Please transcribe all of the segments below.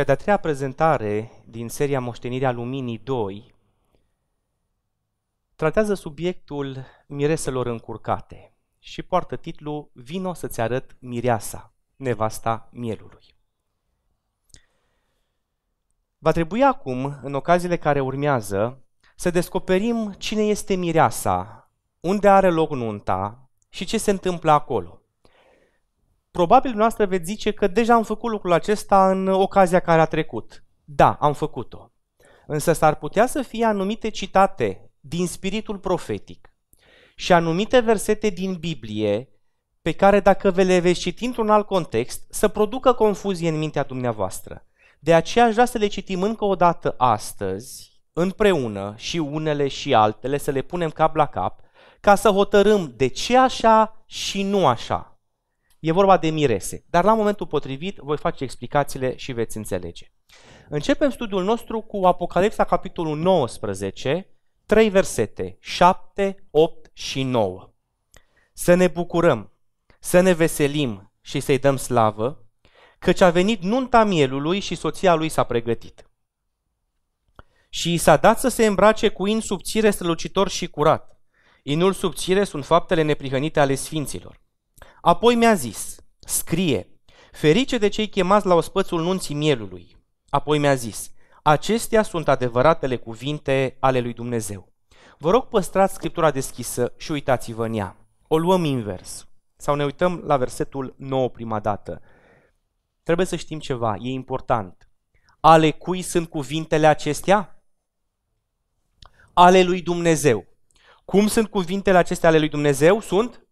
Cea de-a treia prezentare din seria Moștenirea Luminii 2 tratează subiectul mireselor încurcate și poartă titlul Vino să-ți arăt mireasa, nevasta mielului. Va trebui acum, în ocaziile care urmează, să descoperim cine este mireasa, unde are loc nunta și ce se întâmplă acolo. Probabil noastră veți zice că deja am făcut lucrul acesta în ocazia care a trecut. Da, am făcut-o. Însă s-ar putea să fie anumite citate din spiritul profetic și anumite versete din Biblie pe care dacă ve le veți citi într-un alt context, să producă confuzie în mintea dumneavoastră. De aceea aș vrea să le citim încă o dată astăzi, împreună și unele și altele, să le punem cap la cap, ca să hotărâm de ce așa și nu așa. E vorba de mirese, dar la momentul potrivit voi face explicațiile și veți înțelege. Începem studiul nostru cu Apocalipsa, capitolul 19, trei versete, 7, 8 și 9. Să ne bucurăm, să ne veselim și să-i dăm slavă, căci a venit nunta mielului și soția lui s-a pregătit. Și i s-a dat să se îmbrace cu in subțire, strălucitor și curat. Inul subțire sunt faptele neprihănite ale sfinților. Apoi mi-a zis, scrie, ferice de cei chemați la ospățul nunții mielului. Apoi mi-a zis, acestea sunt adevăratele cuvinte ale lui Dumnezeu. Vă rog păstrați scriptura deschisă și uitați-vă în ea. O luăm invers. Sau ne uităm la versetul 9 prima dată. Trebuie să știm ceva, e important. Ale cui sunt cuvintele acestea? Ale lui Dumnezeu. Cum sunt cuvintele acestea ale lui Dumnezeu? Sunt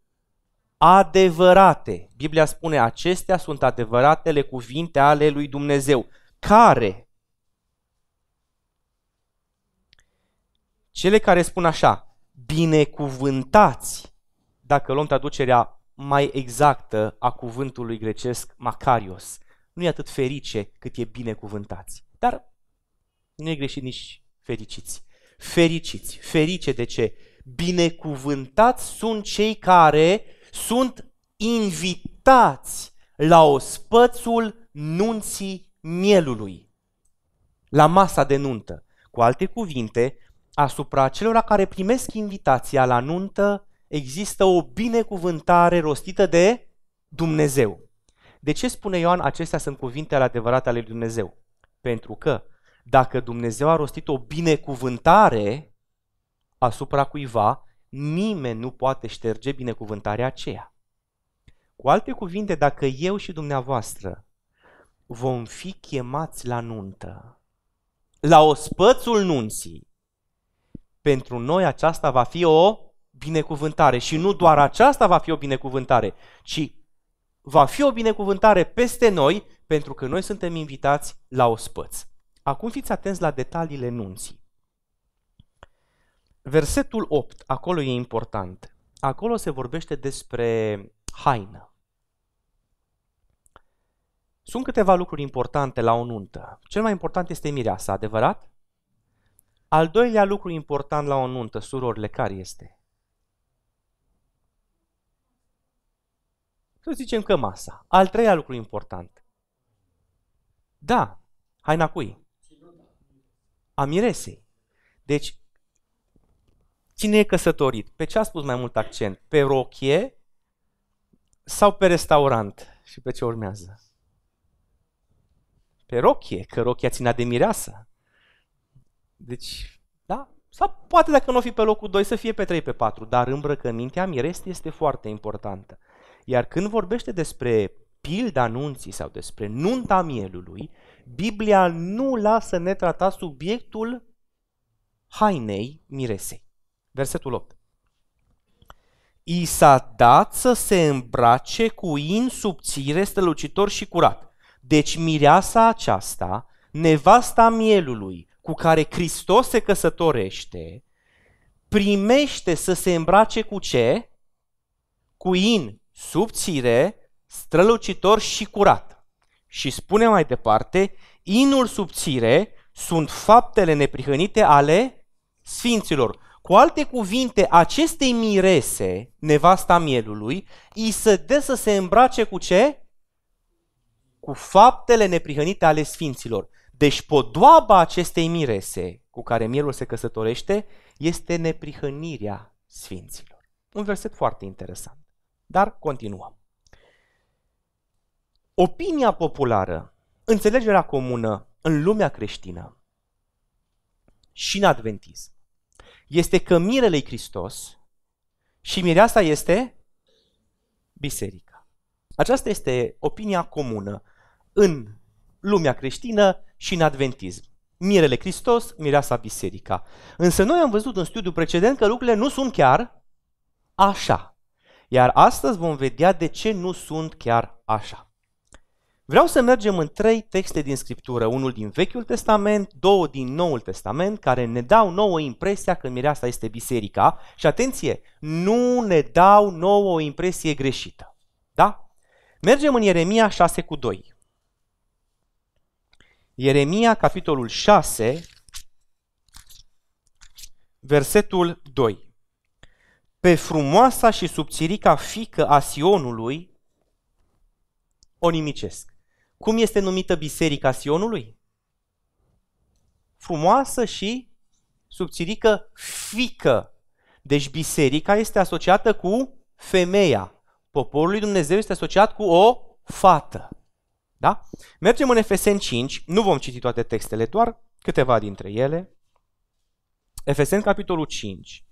adevărate. Biblia spune, acestea sunt adevăratele cuvinte ale lui Dumnezeu, care cele care spun așa, binecuvântați, dacă luăm traducerea mai exactă a cuvântului grecesc Macarios, nu e atât ferice cât e binecuvântați. Dar nu e greșit nici fericiți. Fericiți. Ferice de ce? Binecuvântați sunt cei care sunt invitați la ospățul nunții mielului, la masa de nuntă. Cu alte cuvinte, asupra celor care primesc invitația la nuntă există o binecuvântare rostită de Dumnezeu. De ce spune Ioan acestea sunt cuvintele adevărate ale lui Dumnezeu? Pentru că dacă Dumnezeu a rostit o binecuvântare asupra cuiva, nimeni nu poate șterge binecuvântarea aceea. Cu alte cuvinte, dacă eu și dumneavoastră vom fi chemați la nuntă, la ospățul nunții, pentru noi aceasta va fi o binecuvântare. Și nu doar aceasta va fi o binecuvântare, ci va fi o binecuvântare peste noi, pentru că noi suntem invitați la ospăț. Acum fiți atenți la detaliile nunții. Versetul 8, acolo e important. Acolo se vorbește despre haină. Sunt câteva lucruri importante la o nuntă. Cel mai important este mireasa, adevărat? Al doilea lucru important la o nuntă, surorile, care este? Să zicem că masa. Al treilea lucru important. Da, haina cui? A miresei. Deci, Cine e căsătorit? Pe ce a spus mai mult accent? Pe rochie sau pe restaurant? Și pe ce urmează? Pe rochie, că rochia ținea de mireasă. Deci, da? Sau poate dacă nu o fi pe locul 2 să fie pe 3, pe 4, dar îmbrăcămintea mireste este foarte importantă. Iar când vorbește despre pilda anunții sau despre nunta mielului, Biblia nu lasă netratat subiectul hainei miresei. Versetul 8. I s-a dat să se îmbrace cu in subțire, strălucitor și curat. Deci mireasa aceasta, nevasta mielului cu care Hristos se căsătorește, primește să se îmbrace cu ce? Cu in subțire, strălucitor și curat. Și spune mai departe, inul subțire sunt faptele neprihănite ale sfinților. Cu alte cuvinte, acestei mirese, nevasta mielului, îi se dă să se îmbrace cu ce? cu faptele neprihănite ale sfinților. Deci podoaba acestei mirese cu care mielul se căsătorește este neprihănirea sfinților. Un verset foarte interesant. Dar continuăm. Opinia populară, înțelegerea comună în lumea creștină și în adventism este că mirele Hristos și mireasa este biserica. Aceasta este opinia comună în lumea creștină și în adventism. Mirele Hristos, mireasa biserica. Însă noi am văzut în studiul precedent că lucrurile nu sunt chiar așa. Iar astăzi vom vedea de ce nu sunt chiar așa. Vreau să mergem în trei texte din Scriptură, unul din Vechiul Testament, două din Noul Testament, care ne dau nouă impresia că mireasa este biserica și atenție, nu ne dau nouă o impresie greșită. Da? Mergem în Ieremia 6 cu 2. Ieremia, capitolul 6, versetul 2. Pe frumoasa și subțirica fică a Sionului o nimicesc. Cum este numită Biserica Sionului? Frumoasă și subțirică fică. Deci biserica este asociată cu femeia. Poporul lui Dumnezeu este asociat cu o fată. Da? Mergem în Efeseni 5, nu vom citi toate textele, doar câteva dintre ele. Efeseni capitolul 5.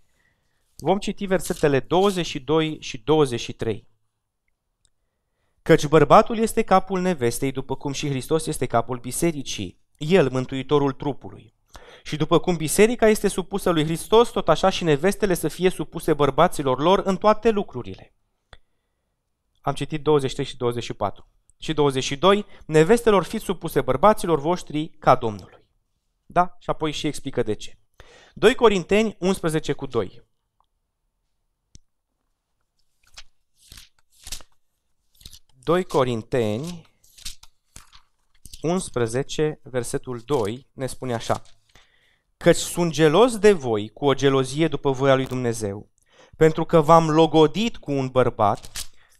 Vom citi versetele 22 și 23. Căci bărbatul este capul nevestei, după cum și Hristos este capul bisericii, el, mântuitorul trupului. Și după cum biserica este supusă lui Hristos, tot așa și nevestele să fie supuse bărbaților lor în toate lucrurile. Am citit 23 și 24. Și 22, nevestelor fiți supuse bărbaților voștri ca Domnului. Da? Și apoi și explică de ce. 2 Corinteni 11 cu 2. 2 Corinteni 11, versetul 2, ne spune așa. Căci sunt gelos de voi cu o gelozie după voia lui Dumnezeu, pentru că v-am logodit cu un bărbat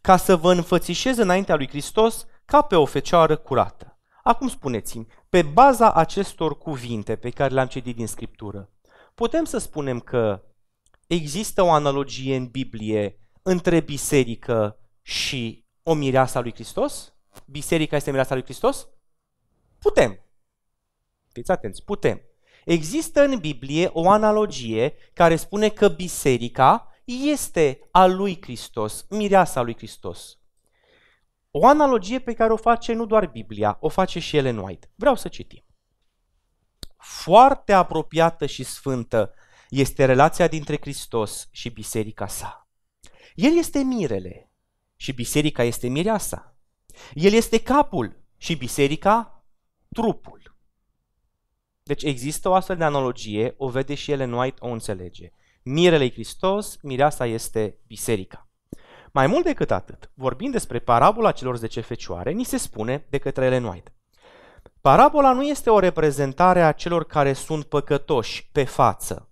ca să vă înfățișez înaintea lui Hristos ca pe o fecioară curată. Acum spuneți-mi, pe baza acestor cuvinte pe care le-am citit din Scriptură, putem să spunem că există o analogie în Biblie între biserică și o mireasă a lui Hristos? Biserica este mireasa lui Hristos? Putem. Fiți atenți, putem. Există în Biblie o analogie care spune că biserica este a lui Hristos, mireasa lui Hristos. O analogie pe care o face nu doar Biblia, o face și Ellen White. Vreau să citim. Foarte apropiată și sfântă este relația dintre Hristos și biserica sa. El este mirele, și biserica este mireasa. El este capul și biserica trupul. Deci există o astfel de analogie, o vede și ele White, o înțelege. Mirele Hristos, mireasa este biserica. Mai mult decât atât, vorbind despre parabola celor 10 fecioare, ni se spune de către Ellen White. Parabola nu este o reprezentare a celor care sunt păcătoși pe față,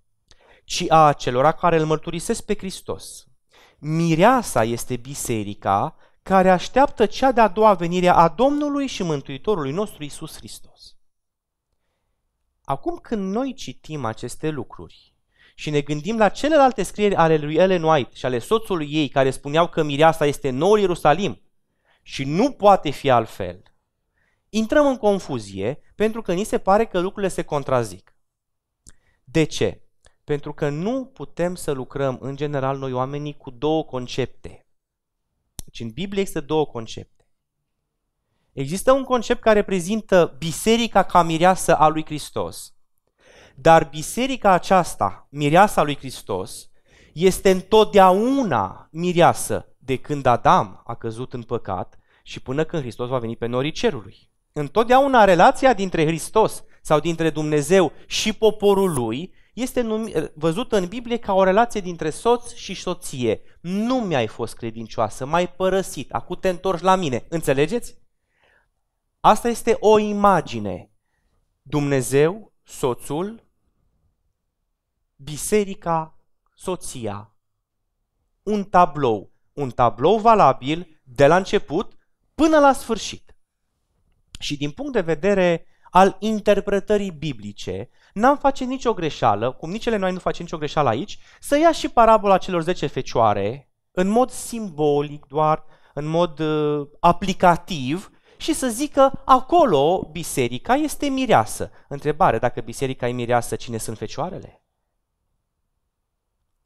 ci a celor care îl mărturisesc pe Hristos, mireasa este biserica care așteaptă cea de-a doua venire a Domnului și Mântuitorului nostru Isus Hristos. Acum când noi citim aceste lucruri și ne gândim la celelalte scrieri ale lui Ellen White și ale soțului ei care spuneau că mireasa este noul Ierusalim și nu poate fi altfel, intrăm în confuzie pentru că ni se pare că lucrurile se contrazic. De ce? Pentru că nu putem să lucrăm în general noi oamenii cu două concepte. Deci în Biblie există două concepte. Există un concept care reprezintă biserica ca mireasă a lui Hristos. Dar biserica aceasta, mireasa lui Hristos, este întotdeauna mireasă de când Adam a căzut în păcat și până când Hristos va veni pe norii cerului. Întotdeauna relația dintre Hristos sau dintre Dumnezeu și poporul lui este numi, văzută în Biblie ca o relație dintre soț și soție. Nu mi-ai fost credincioasă, m-ai părăsit, acum te întorci la mine. Înțelegeți? Asta este o imagine. Dumnezeu, soțul, biserica, soția. Un tablou. Un tablou valabil de la început până la sfârșit. și din punct de vedere al interpretării biblice, n-am face nicio greșeală, cum nici ele noi nu facem nicio greșeală aici, să ia și parabola celor 10 fecioare, în mod simbolic doar, în mod uh, aplicativ, și să zică acolo biserica este mireasă. Întrebare, dacă biserica e mireasă, cine sunt fecioarele?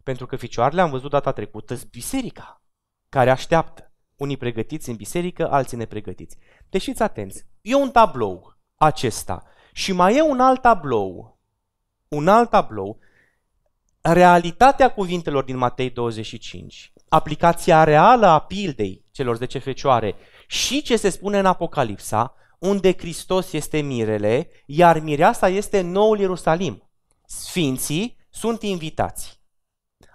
Pentru că ficioarele am văzut data trecută biserica, care așteaptă. Unii pregătiți în biserică, alții nepregătiți. Deci fiți atenți. E un tablou acesta și mai e un alt tablou, un alt tablou, realitatea cuvintelor din Matei 25, aplicația reală a pildei celor 10 fecioare și ce se spune în Apocalipsa, unde Hristos este mirele, iar mireasa este noul Ierusalim. Sfinții sunt invitați.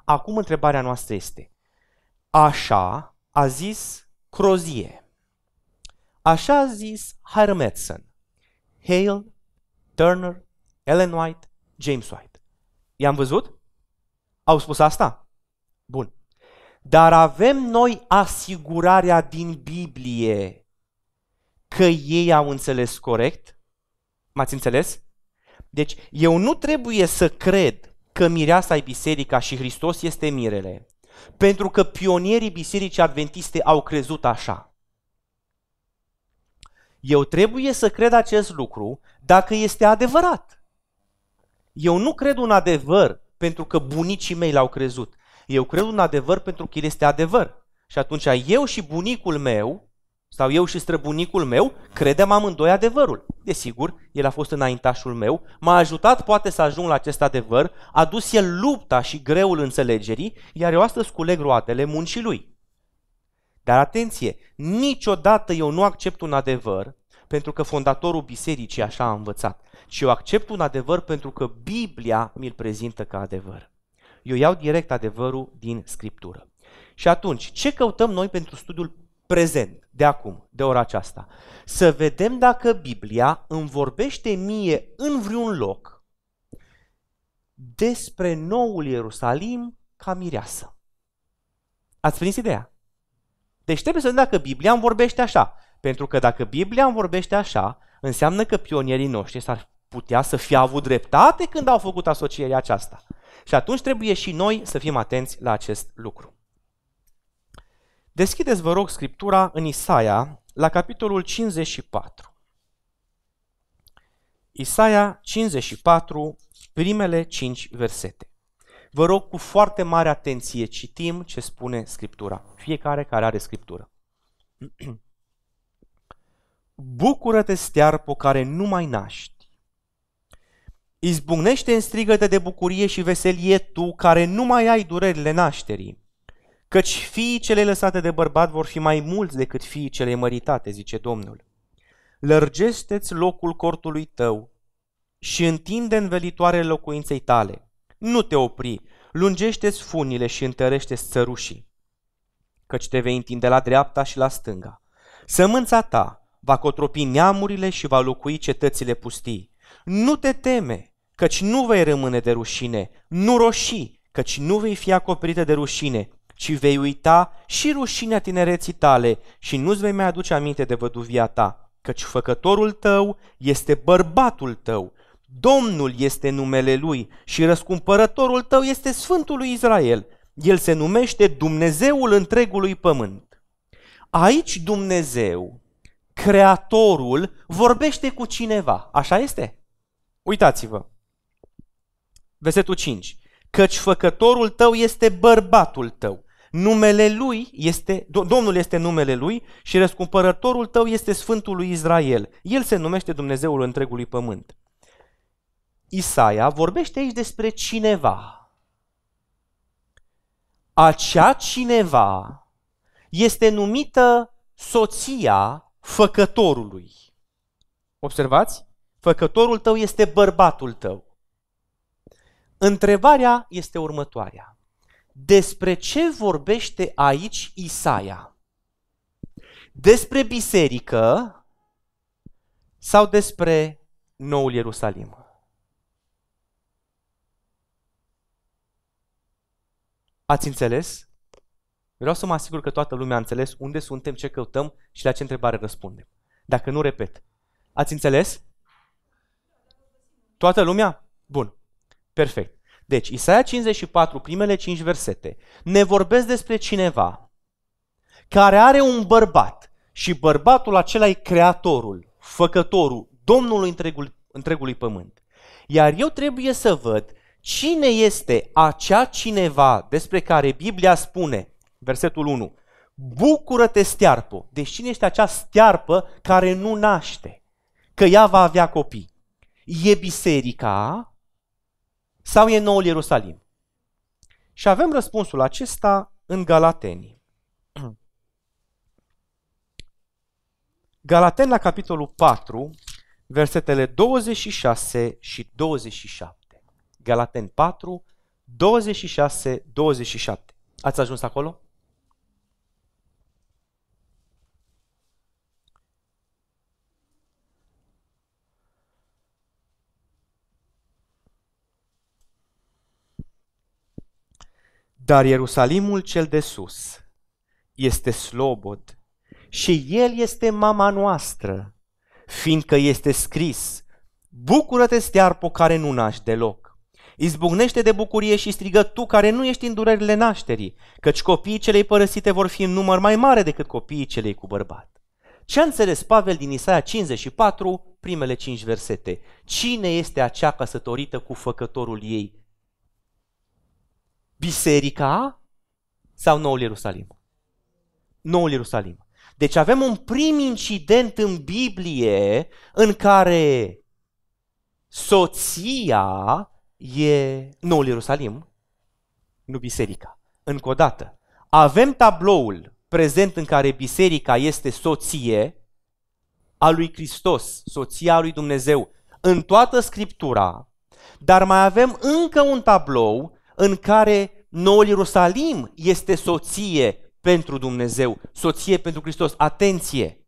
Acum întrebarea noastră este, așa a zis Crozie, așa a zis Hiram Edson, Hale, Turner, Ellen White, James White. I-am văzut? Au spus asta? Bun. Dar avem noi asigurarea din Biblie că ei au înțeles corect? M-ați înțeles? Deci eu nu trebuie să cred că mireasa e biserica și Hristos este mirele, pentru că pionierii bisericii adventiste au crezut așa. Eu trebuie să cred acest lucru dacă este adevărat. Eu nu cred un adevăr pentru că bunicii mei l-au crezut. Eu cred un adevăr pentru că el este adevăr. Și atunci eu și bunicul meu, sau eu și străbunicul meu, credem amândoi adevărul. Desigur, el a fost înaintașul meu, m-a ajutat poate să ajung la acest adevăr, a dus el lupta și greul înțelegerii, iar eu astăzi culeg roatele muncii lui. Dar atenție, niciodată eu nu accept un adevăr pentru că fondatorul bisericii așa a învățat, ci eu accept un adevăr pentru că Biblia mi-l prezintă ca adevăr. Eu iau direct adevărul din Scriptură. Și atunci, ce căutăm noi pentru studiul prezent, de acum, de ora aceasta? Să vedem dacă Biblia îmi vorbește mie în vreun loc despre noul Ierusalim ca mireasă. Ați prins ideea? Deci trebuie să vedem dacă Biblia îmi vorbește așa. Pentru că dacă Biblia îmi vorbește așa, înseamnă că pionierii noștri s-ar putea să fie avut dreptate când au făcut asocierea aceasta. Și atunci trebuie și noi să fim atenți la acest lucru. Deschideți, vă rog, Scriptura în Isaia, la capitolul 54. Isaia 54, primele 5 versete. Vă rog cu foarte mare atenție citim ce spune Scriptura. Fiecare care are Scriptură. Bucură-te, stearpo, care nu mai naști. Izbucnește în strigăte de bucurie și veselie tu, care nu mai ai durerile nașterii. Căci fiii cele lăsate de bărbat vor fi mai mulți decât fiii cele măritate, zice Domnul. Lărgește-ți locul cortului tău și întinde învelitoare locuinței tale. Nu te opri, lungește-ți funile și întărește-ți țărușii, căci te vei întinde la dreapta și la stânga. Sămânța ta va cotropi neamurile și va locui cetățile pustii. Nu te teme, căci nu vei rămâne de rușine, nu roșii, căci nu vei fi acoperită de rușine, ci vei uita și rușinea tinereții tale și nu-ți vei mai aduce aminte de văduvia ta, căci făcătorul tău este bărbatul tău, Domnul este numele lui și răscumpărătorul tău este Sfântul lui Israel. El se numește Dumnezeul întregului pământ. Aici Dumnezeu, Creatorul, vorbește cu cineva. Așa este? Uitați-vă. Versetul 5. Căci făcătorul tău este bărbatul tău. Numele lui este, Domnul este numele lui și răscumpărătorul tău este Sfântul lui Israel. El se numește Dumnezeul întregului pământ. Isaia vorbește aici despre cineva. Acea cineva este numită soția făcătorului. Observați? Făcătorul tău este bărbatul tău. Întrebarea este următoarea. Despre ce vorbește aici Isaia? Despre biserică sau despre noul Ierusalim? Ați înțeles? Vreau să mă asigur că toată lumea a înțeles unde suntem, ce căutăm și la ce întrebare răspundem. Dacă nu, repet. Ați înțeles? Toată lumea? Bun. Perfect. Deci, Isaia 54, primele 5 versete, ne vorbesc despre cineva care are un bărbat și bărbatul acela e creatorul, făcătorul, domnul întregul, întregului pământ. Iar eu trebuie să văd cine este acea cineva despre care Biblia spune, versetul 1, Bucură-te, stearpă! Deci cine este acea stearpă care nu naște? Că ea va avea copii. E biserica sau e noul Ierusalim? Și avem răspunsul acesta în Galateni. Galaten la capitolul 4, versetele 26 și 27. Galaten 4, 26, 27. Ați ajuns acolo? Dar Ierusalimul cel de sus este slobod și el este mama noastră, fiindcă este scris, Bucură-te, stearpo care nu naști deloc. Izbucnește de bucurie și strigă tu care nu ești în durerile nașterii, căci copiii celei părăsite vor fi în număr mai mare decât copiii celei cu bărbat. Ce a înțeles Pavel din Isaia 54, primele cinci versete? Cine este acea căsătorită cu făcătorul ei? Biserica sau Noul Ierusalim? Noul Ierusalim. Deci avem un prim incident în Biblie în care soția e Noul Ierusalim, nu biserica. Încă o dată, avem tabloul prezent în care biserica este soție a lui Hristos, soția lui Dumnezeu, în toată Scriptura, dar mai avem încă un tablou în care Noul Ierusalim este soție pentru Dumnezeu, soție pentru Hristos. Atenție!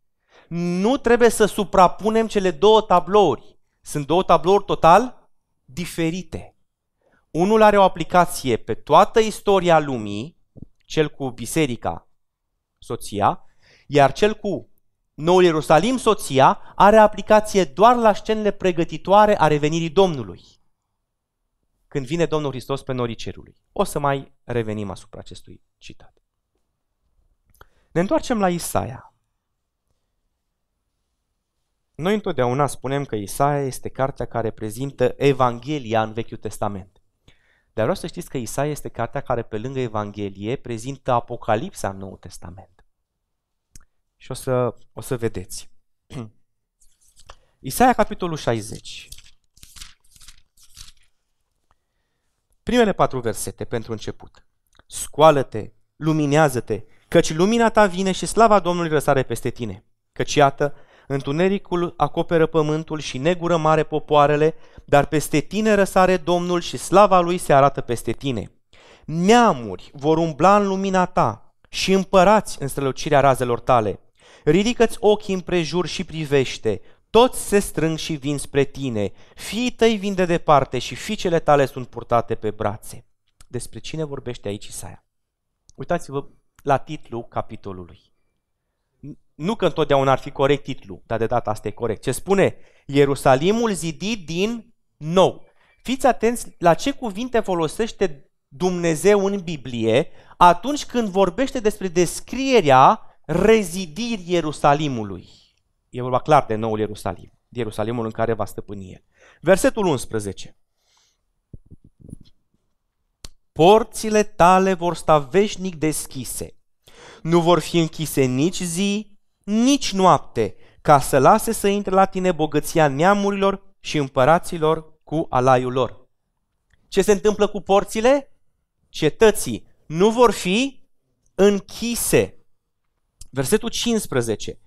Nu trebuie să suprapunem cele două tablouri. Sunt două tablouri total diferite. Unul are o aplicație pe toată istoria lumii, cel cu biserica, soția, iar cel cu Noul Ierusalim, soția, are aplicație doar la scenele pregătitoare a revenirii Domnului când vine Domnul Hristos pe norii cerului. O să mai revenim asupra acestui citat. Ne întoarcem la Isaia. Noi întotdeauna spunem că Isaia este cartea care prezintă Evanghelia în Vechiul Testament. Dar vreau să știți că Isaia este cartea care pe lângă Evanghelie prezintă Apocalipsa în Noul Testament. Și o să, o să vedeți. Isaia capitolul 60. Primele patru versete pentru început. Scoală-te, luminează-te, căci lumina ta vine și slava Domnului răsare peste tine. Căci iată, întunericul acoperă pământul și negură mare popoarele, dar peste tine răsare Domnul și slava lui se arată peste tine. Neamuri vor umbla în lumina ta și împărați în strălucirea razelor tale. Ridică-ți ochii împrejur și privește, toți se strâng și vin spre tine, fiii tăi vin de departe și fiicele tale sunt purtate pe brațe. Despre cine vorbește aici Isaia? Uitați-vă la titlul capitolului. Nu că întotdeauna ar fi corect titlul, dar de data asta e corect. Ce spune? Ierusalimul zidit din nou. Fiți atenți la ce cuvinte folosește Dumnezeu în Biblie atunci când vorbește despre descrierea rezidirii Ierusalimului. E vorba clar de noul Ierusalim, de Ierusalimul în care va stăpâni el. Versetul 11. Porțile tale vor sta veșnic deschise. Nu vor fi închise nici zi, nici noapte, ca să lase să intre la tine bogăția neamurilor și împăraților cu alaiul lor. Ce se întâmplă cu porțile? Cetății nu vor fi închise. Versetul 15.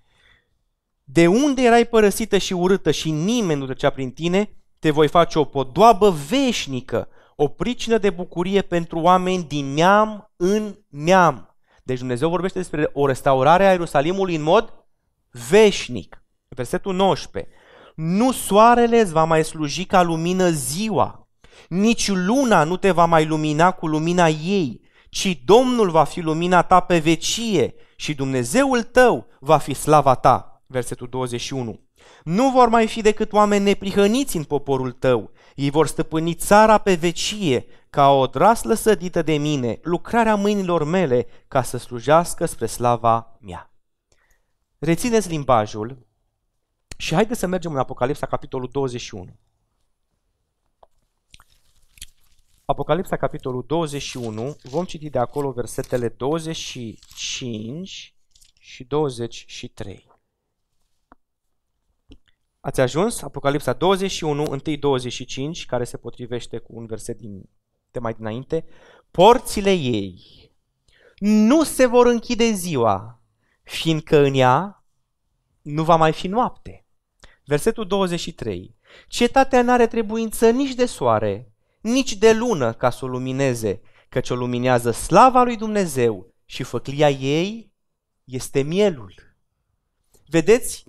De unde erai părăsită și urâtă și nimeni nu trecea prin tine, te voi face o podoabă veșnică, o pricină de bucurie pentru oameni din neam în neam. Deci Dumnezeu vorbește despre o restaurare a Ierusalimului în mod veșnic. Versetul 19. Nu soarele îți va mai sluji ca lumină ziua, nici luna nu te va mai lumina cu lumina ei, ci Domnul va fi lumina ta pe vecie și Dumnezeul tău va fi slava ta versetul 21. Nu vor mai fi decât oameni neprihăniți în poporul tău. Ei vor stăpâni țara pe vecie, ca o draslă sădită de mine, lucrarea mâinilor mele, ca să slujească spre slava mea. Rețineți limbajul și haideți să mergem în Apocalipsa, capitolul 21. Apocalipsa, capitolul 21, vom citi de acolo versetele 25 și 23. Ați ajuns? Apocalipsa 21, 1 25, care se potrivește cu un verset din, de mai dinainte. Porțile ei nu se vor închide ziua, fiindcă în ea nu va mai fi noapte. Versetul 23. Cetatea n-are trebuință nici de soare, nici de lună ca să o lumineze, căci o luminează slava lui Dumnezeu și făclia ei este mielul. Vedeți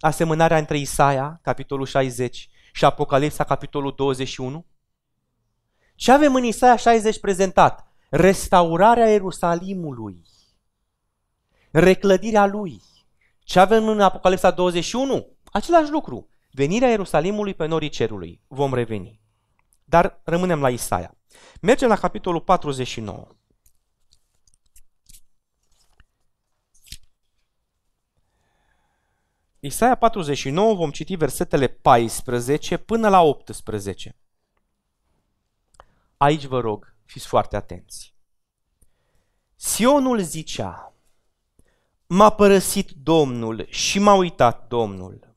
asemănarea între Isaia, capitolul 60, și Apocalipsa, capitolul 21? Ce avem în Isaia 60 prezentat? Restaurarea Ierusalimului, reclădirea lui. Ce avem în Apocalipsa 21? Același lucru. Venirea Ierusalimului pe norii cerului. Vom reveni. Dar rămânem la Isaia. Mergem la capitolul 49. Isaia 49 vom citi versetele 14 până la 18. Aici vă rog, fiți foarte atenți. Sionul zicea, m-a părăsit Domnul și m-a uitat Domnul.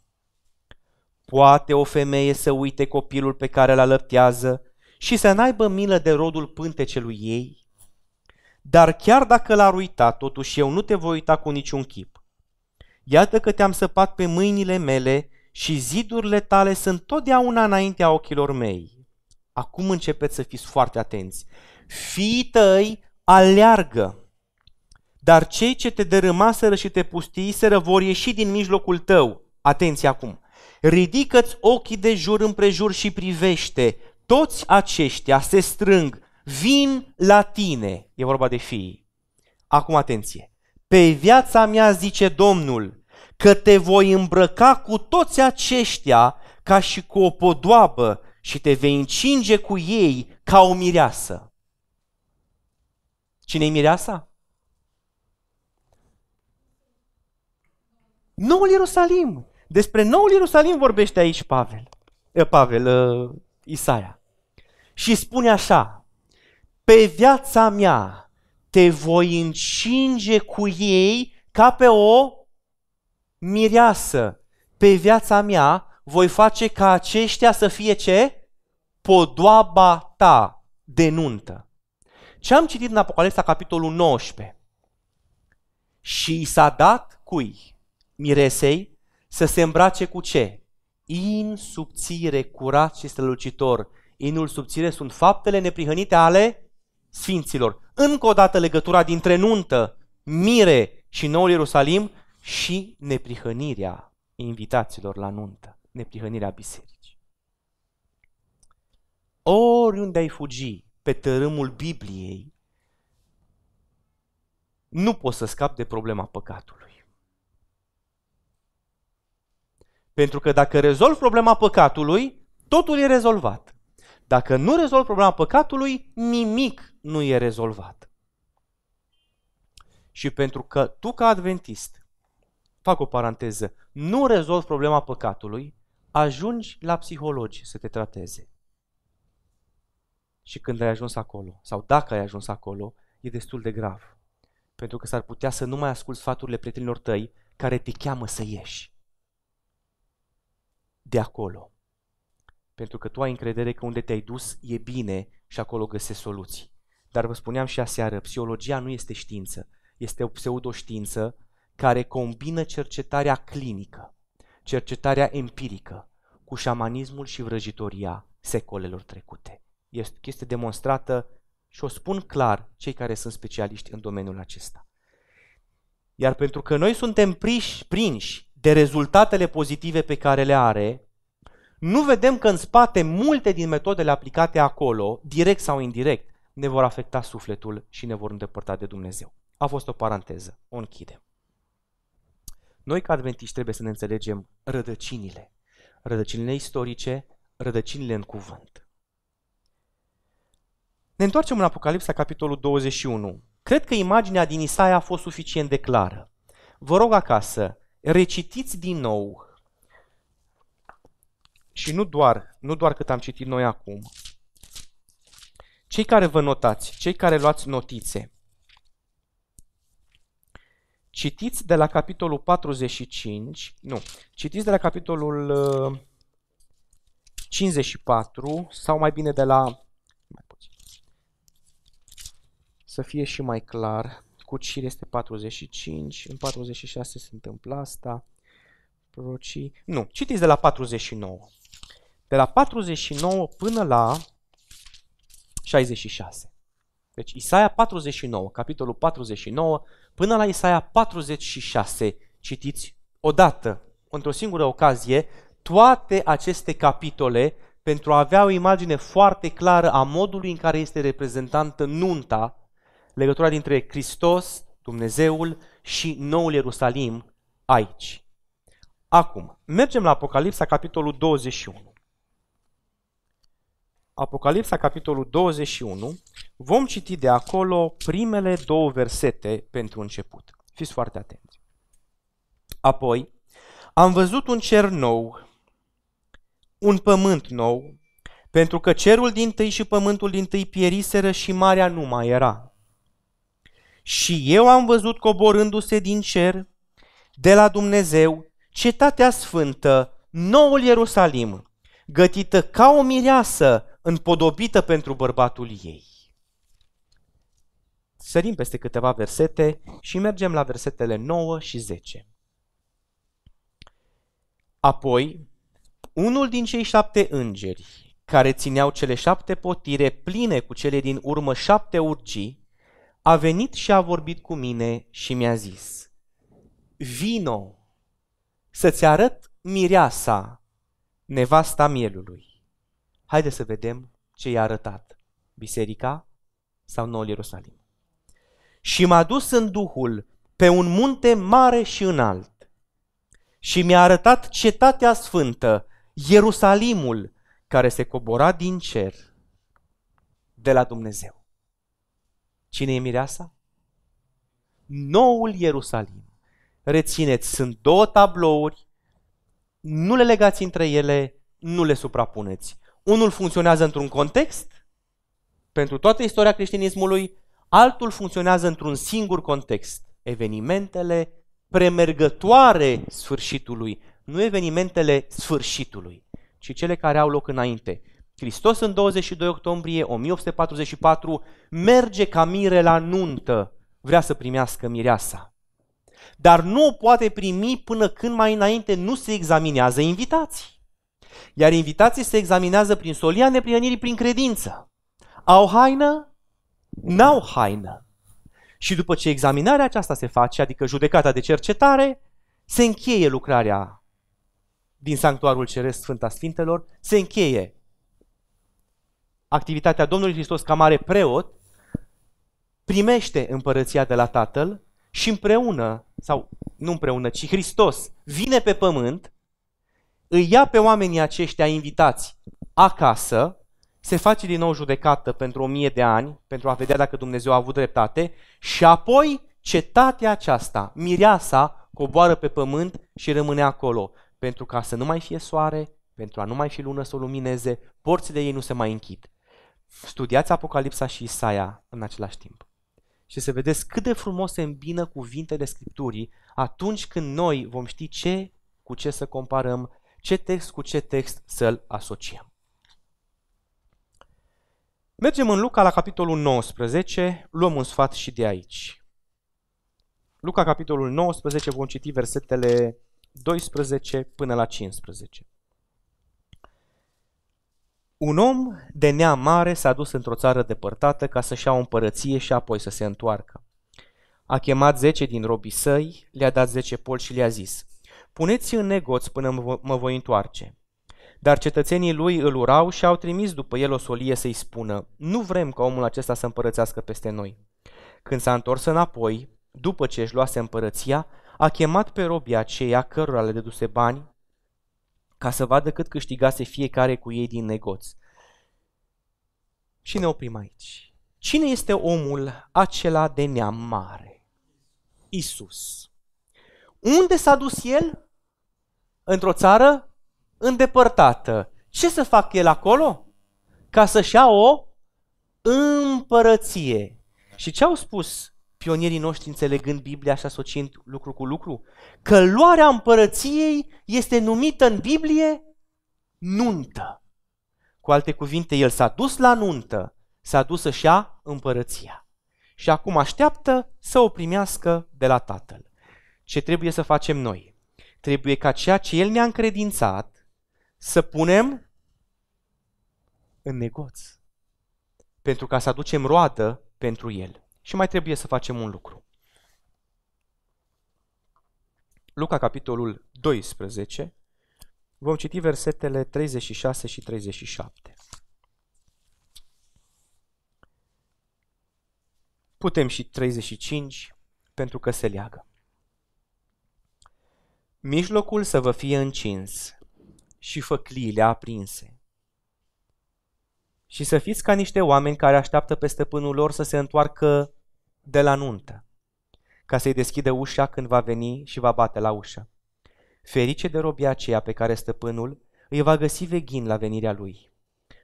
Poate o femeie să uite copilul pe care îl alăptează și să n-aibă milă de rodul pântecelui ei? Dar chiar dacă l-ar uita, totuși eu nu te voi uita cu niciun chip. Iată că te-am săpat pe mâinile mele și zidurile tale sunt totdeauna înaintea ochilor mei. Acum începeți să fiți foarte atenți. Fii tăi aleargă, dar cei ce te dărâmaseră și te pustiiseră vor ieși din mijlocul tău. Atenție acum! Ridică-ți ochii de jur împrejur și privește. Toți aceștia se strâng, vin la tine. E vorba de fii. Acum atenție. Pe viața mea, zice Domnul, că te voi îmbrăca cu toți aceștia ca și cu o podoabă și te vei încinge cu ei ca o mireasă. Cine-i mireasa? Noul Ierusalim. Despre noul Ierusalim vorbește aici Pavel. Pavel, uh, Isaia. Și spune așa, pe viața mea te voi încinge cu ei ca pe o mireasă. Pe viața mea voi face ca aceștia să fie ce? Podoaba ta de nuntă. Ce am citit în Apocalipsa, capitolul 19? Și i s-a dat cui? Miresei să se îmbrace cu ce? In subțire, curat și strălucitor. Inul subțire sunt faptele neprihănite ale sfinților. Încă o dată legătura dintre nuntă, mire și noul Ierusalim și neprihănirea invitaților la nuntă, neprihănirea bisericii. Oriunde ai fugi pe tărâmul Bibliei, nu poți să scapi de problema păcatului. Pentru că dacă rezolvi problema păcatului, totul e rezolvat. Dacă nu rezolvi problema păcatului, nimic nu e rezolvat. Și pentru că tu ca adventist, fac o paranteză, nu rezolvi problema păcatului, ajungi la psihologi să te trateze. Și când ai ajuns acolo, sau dacă ai ajuns acolo, e destul de grav. Pentru că s-ar putea să nu mai asculți sfaturile prietenilor tăi care te cheamă să ieși de acolo. Pentru că tu ai încredere că unde te-ai dus e bine și acolo găsești soluții. Dar vă spuneam și aseară, psihologia nu este știință, este o pseudoștiință care combină cercetarea clinică, cercetarea empirică, cu șamanismul și vrăjitoria secolelor trecute. Este chestie demonstrată și o spun clar cei care sunt specialiști în domeniul acesta. Iar pentru că noi suntem priși, prinși de rezultatele pozitive pe care le are, nu vedem că în spate multe din metodele aplicate acolo, direct sau indirect, ne vor afecta sufletul și ne vor îndepărta de Dumnezeu. A fost o paranteză, o închidem. Noi, ca adventiști, trebuie să ne înțelegem rădăcinile. Rădăcinile istorice, rădăcinile în cuvânt. Ne întoarcem în Apocalipsa, capitolul 21. Cred că imaginea din Isaia a fost suficient de clară. Vă rog acasă, recitiți din nou și nu doar, nu doar cât am citit noi acum. Cei care vă notați, cei care luați notițe, citiți de la capitolul 45, nu, citiți de la capitolul 54 uh, sau mai bine de la mai puțin, să fie și mai clar, cu Cir este 45, în 46 se întâmplă asta, procii, nu, citiți de la 49 de la 49 până la 66. Deci Isaia 49, capitolul 49, până la Isaia 46, citiți odată, într-o singură ocazie, toate aceste capitole pentru a avea o imagine foarte clară a modului în care este reprezentantă nunta, legătura dintre Hristos, Dumnezeul și Noul Ierusalim aici. Acum, mergem la Apocalipsa, capitolul 21. Apocalipsa, capitolul 21, vom citi de acolo primele două versete pentru început. Fiți foarte atenți. Apoi, am văzut un cer nou, un pământ nou, pentru că cerul din tâi și pământul din tâi pieriseră și marea nu mai era. Și eu am văzut coborându-se din cer, de la Dumnezeu, cetatea sfântă, noul Ierusalim, gătită ca o mireasă, împodobită pentru bărbatul ei. Sărim peste câteva versete și mergem la versetele 9 și 10. Apoi, unul din cei șapte îngeri, care țineau cele șapte potire pline cu cele din urmă șapte urgii, a venit și a vorbit cu mine și mi-a zis, Vino să-ți arăt mireasa, nevasta mielului. Haideți să vedem ce i-a arătat. Biserica sau Noul Ierusalim. Și m-a dus în Duhul pe un munte mare și înalt și mi-a arătat cetatea sfântă, Ierusalimul, care se cobora din cer de la Dumnezeu. Cine e mireasa? Noul Ierusalim. Rețineți, sunt două tablouri, nu le legați între ele, nu le suprapuneți. Unul funcționează într-un context, pentru toată istoria creștinismului, altul funcționează într-un singur context. Evenimentele premergătoare sfârșitului, nu evenimentele sfârșitului, ci cele care au loc înainte. Hristos în 22 octombrie 1844 merge ca mire la nuntă, vrea să primească mireasa. Dar nu o poate primi până când mai înainte nu se examinează invitații. Iar invitații se examinează prin solia neprionirii prin credință. Au haină? N-au haină. Și după ce examinarea aceasta se face, adică judecata de cercetare, se încheie lucrarea din sanctuarul ceresc Sfânta Sfintelor, se încheie activitatea Domnului Hristos ca mare preot, primește împărăția de la Tatăl și împreună, sau nu împreună, ci Hristos vine pe pământ îi ia pe oamenii aceștia invitați acasă, se face din nou judecată pentru o mie de ani, pentru a vedea dacă Dumnezeu a avut dreptate, și apoi cetatea aceasta, mireasa, coboară pe pământ și rămâne acolo, pentru ca să nu mai fie soare, pentru a nu mai fi lună să o lumineze, porțile ei nu se mai închid. Studiați Apocalipsa și Isaia în același timp. Și să vedeți cât de frumos se îmbină cuvintele Scripturii atunci când noi vom ști ce cu ce să comparăm ce text cu ce text să-l asociem. Mergem în Luca la capitolul 19, luăm un sfat și de aici. Luca, capitolul 19, vom citi versetele 12 până la 15. Un om de neam mare s-a dus într-o țară depărtată ca să-și ia o împărăție și apoi să se întoarcă. A chemat zece din robii săi, le-a dat zece pol și le-a zis, puneți în negoț până mă voi întoarce. Dar cetățenii lui îl urau și au trimis după el o solie să-i spună, nu vrem ca omul acesta să împărățească peste noi. Când s-a întors înapoi, după ce își luase împărăția, a chemat pe robii aceia cărora le deduse bani ca să vadă cât câștigase fiecare cu ei din negoț. Și ne oprim aici. Cine este omul acela de neam mare? Isus. Unde s-a dus el? Într-o țară îndepărtată. Ce să fac el acolo? Ca să-și ia o împărăție. Și ce au spus pionierii noștri înțelegând Biblia și asociind lucru cu lucru? Că luarea împărăției este numită în Biblie nuntă. Cu alte cuvinte, el s-a dus la nuntă, s-a dus să-și ia împărăția. Și acum așteaptă să o primească de la Tatăl. Ce trebuie să facem noi? Trebuie ca ceea ce El ne-a încredințat să punem în negoț. Pentru ca să aducem roadă pentru El. Și mai trebuie să facem un lucru. Luca, capitolul 12, vom citi versetele 36 și 37. Putem și 35, pentru că se leagă. Mijlocul să vă fie încins și făcliile aprinse. Și să fiți ca niște oameni care așteaptă pe stăpânul lor să se întoarcă de la nuntă, ca să-i deschidă ușa când va veni și va bate la ușă. Ferice de robia aceea pe care stăpânul îi va găsi veghin la venirea lui.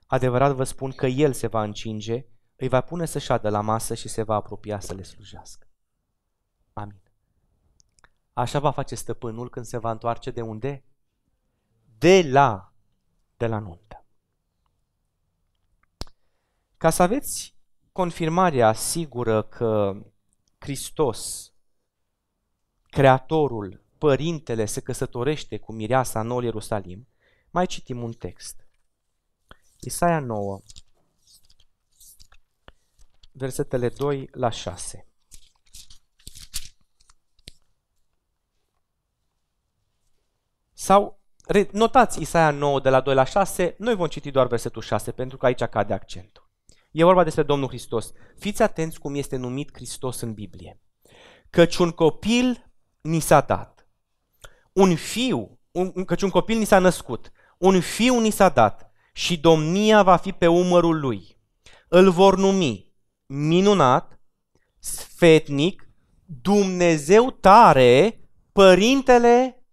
Adevărat vă spun că el se va încinge, îi va pune să șadă la masă și se va apropia să le slujească. Amin. Așa va face stăpânul când se va întoarce de unde? De la, de la nuntă. Ca să aveți confirmarea sigură că Hristos, Creatorul, Părintele, se căsătorește cu mireasa în Noul Ierusalim, mai citim un text. Isaia 9, versetele 2 la 6. Sau notați Isaia 9 de la 2 la 6, noi vom citi doar versetul 6 pentru că aici cade accentul. E vorba despre Domnul Hristos. Fiți atenți cum este numit Hristos în Biblie. Căci un copil ni s-a dat. Un fiu, un, căci un copil ni s-a născut. Un fiu ni s-a dat și domnia va fi pe umărul lui. Îl vor numi minunat, sfetnic, Dumnezeu tare, Părintele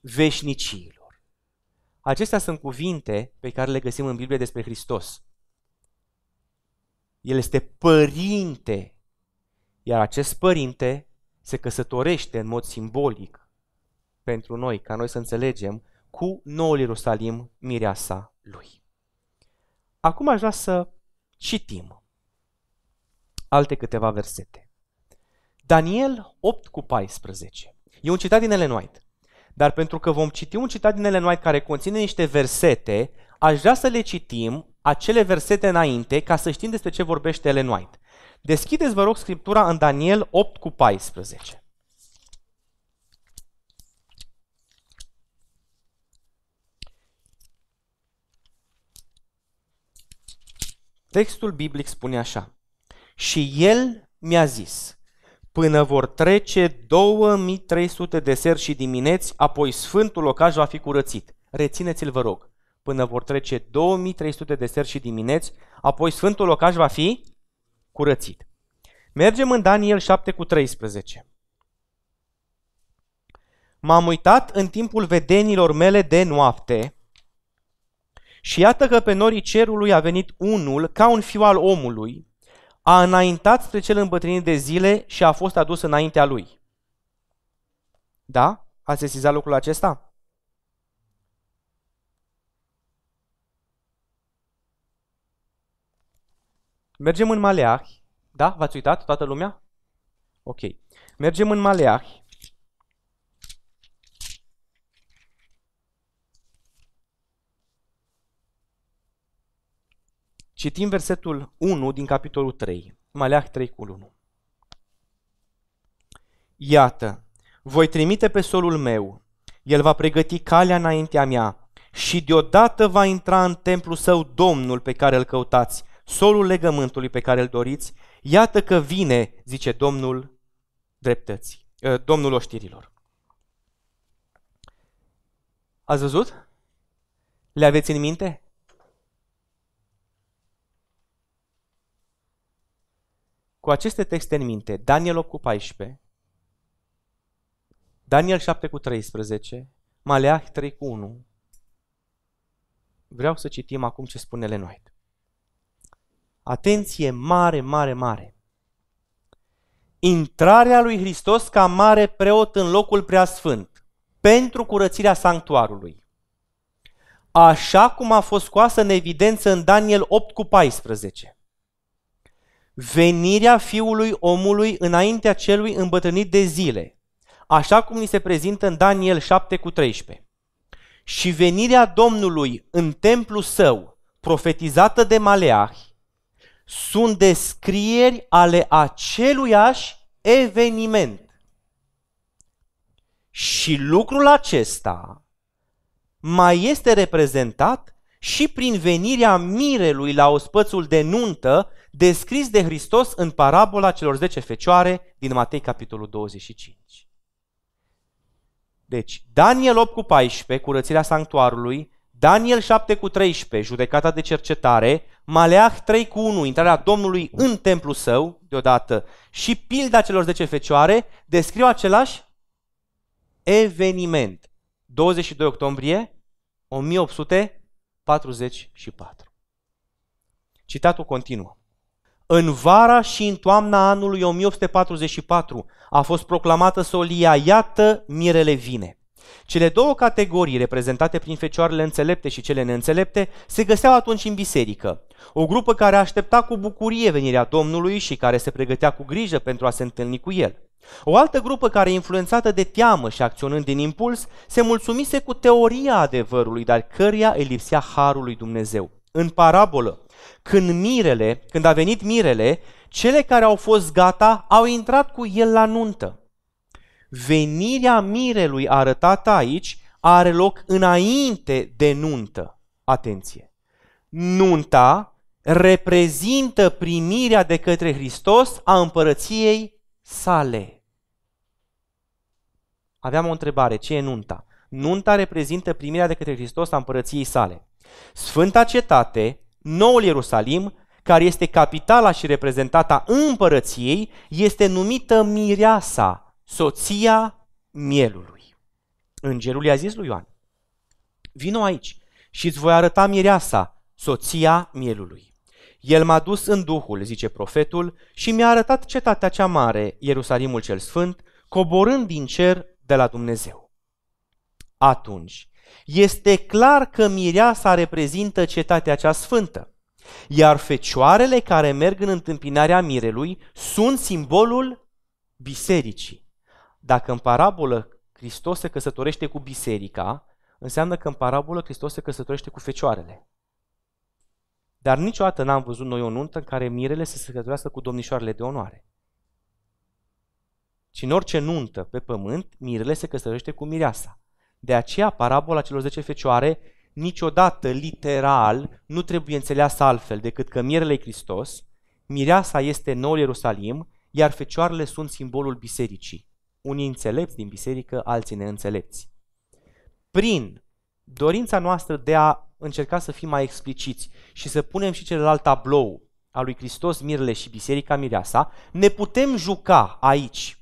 veșnicilor. Acestea sunt cuvinte pe care le găsim în Biblie despre Hristos. El este părinte, iar acest părinte se căsătorește în mod simbolic pentru noi, ca noi să înțelegem, cu noul Ierusalim, mireasa lui. Acum aș vrea să citim alte câteva versete. Daniel 8 cu 14. E un citat din Ellen White. Dar pentru că vom citi un citat din Ellen White care conține niște versete, aș vrea să le citim acele versete înainte ca să știm despre ce vorbește Ellen White. Deschideți, vă rog, Scriptura în Daniel 8 cu 14. Textul biblic spune așa. Și el mi-a zis, până vor trece 2300 de seri și dimineți, apoi sfântul locaș va fi curățit. Rețineți-l, vă rog. Până vor trece 2300 de seri și dimineți, apoi sfântul locaș va fi curățit. Mergem în Daniel 7 cu 13. M-am uitat în timpul vedenilor mele de noapte și iată că pe norii cerului a venit unul ca un fiu al omului, a înaintat spre cel îmbătrânit de zile și a fost adus înaintea lui. Da? Ați sesizat lucrul acesta? Mergem în Maleahi. Da? V-ați uitat toată lumea? Ok. Mergem în Maleahi. Citim versetul 1 din capitolul 3, Maleah 3 cu 1. Iată, voi trimite pe solul meu, el va pregăti calea înaintea mea și deodată va intra în templu său Domnul pe care îl căutați, solul legământului pe care îl doriți, iată că vine, zice Domnul dreptății, ă, Domnul oștirilor. Ați văzut? Le aveți în minte? Cu aceste texte în minte, Daniel 8 cu 14, Daniel 7 cu 13, Maleah 3 cu 1, vreau să citim acum ce spune Lenoit. Atenție mare, mare, mare! Intrarea lui Hristos ca mare preot în locul preasfânt pentru curățirea sanctuarului. Așa cum a fost scoasă în evidență în Daniel 8 cu 14. Venirea fiului omului înaintea celui îmbătrânit de zile, așa cum ni se prezintă în Daniel 7 cu 13 și venirea Domnului în templu său, profetizată de Maleah, sunt descrieri ale aceluiași eveniment. Și lucrul acesta mai este reprezentat și prin venirea mirelui la ospățul de nuntă descris de Hristos în parabola celor 10 fecioare din Matei capitolul 25. Deci, Daniel 8 cu 14, curățirea sanctuarului, Daniel 7 cu 13, judecata de cercetare, Maleah 3 cu 1, intrarea Domnului în templu său, deodată, și pilda celor 10 fecioare, descriu același eveniment. 22 octombrie 1844. Citatul continuă. În vara și în toamna anului 1844 a fost proclamată solia, iată, mirele vine. Cele două categorii reprezentate prin fecioarele înțelepte și cele neînțelepte se găseau atunci în biserică. O grupă care aștepta cu bucurie venirea Domnului și care se pregătea cu grijă pentru a se întâlni cu El. O altă grupă care, influențată de teamă și acționând din impuls, se mulțumise cu teoria adevărului, dar căreia îi lipsea harul lui Dumnezeu. În parabolă, când mirele, când a venit mirele, cele care au fost gata au intrat cu el la nuntă. Venirea mirelui arătată aici are loc înainte de nuntă. Atenție! Nunta reprezintă primirea de către Hristos a împărăției sale. Aveam o întrebare. Ce e nunta? Nunta reprezintă primirea de către Hristos a împărăției sale. Sfânta cetate Noul Ierusalim, care este capitala și reprezentata împărăției, este numită Mireasa, soția mielului. Îngerul i-a zis lui Ioan, vino aici și îți voi arăta Mireasa, soția mielului. El m-a dus în Duhul, zice profetul, și mi-a arătat cetatea cea mare, Ierusalimul cel Sfânt, coborând din cer de la Dumnezeu. Atunci, este clar că mireasa reprezintă cetatea cea sfântă, iar fecioarele care merg în întâmpinarea mirelui sunt simbolul bisericii. Dacă în parabolă Hristos se căsătorește cu biserica, înseamnă că în parabolă Hristos se căsătorește cu fecioarele. Dar niciodată n-am văzut noi o nuntă în care mirele să se căsătorească cu domnișoarele de onoare. Și în orice nuntă pe pământ, mirele se căsătorește cu mireasa. De aceea, parabola celor 10 fecioare niciodată, literal, nu trebuie înțeleasă altfel decât că mirele Hristos, mireasa este noul Ierusalim, iar fecioarele sunt simbolul bisericii. Unii înțelepți din biserică, alții neînțelepți. Prin dorința noastră de a încerca să fim mai expliciți și să punem și celălalt tablou al lui Hristos, mirele și biserica mireasa, ne putem juca aici,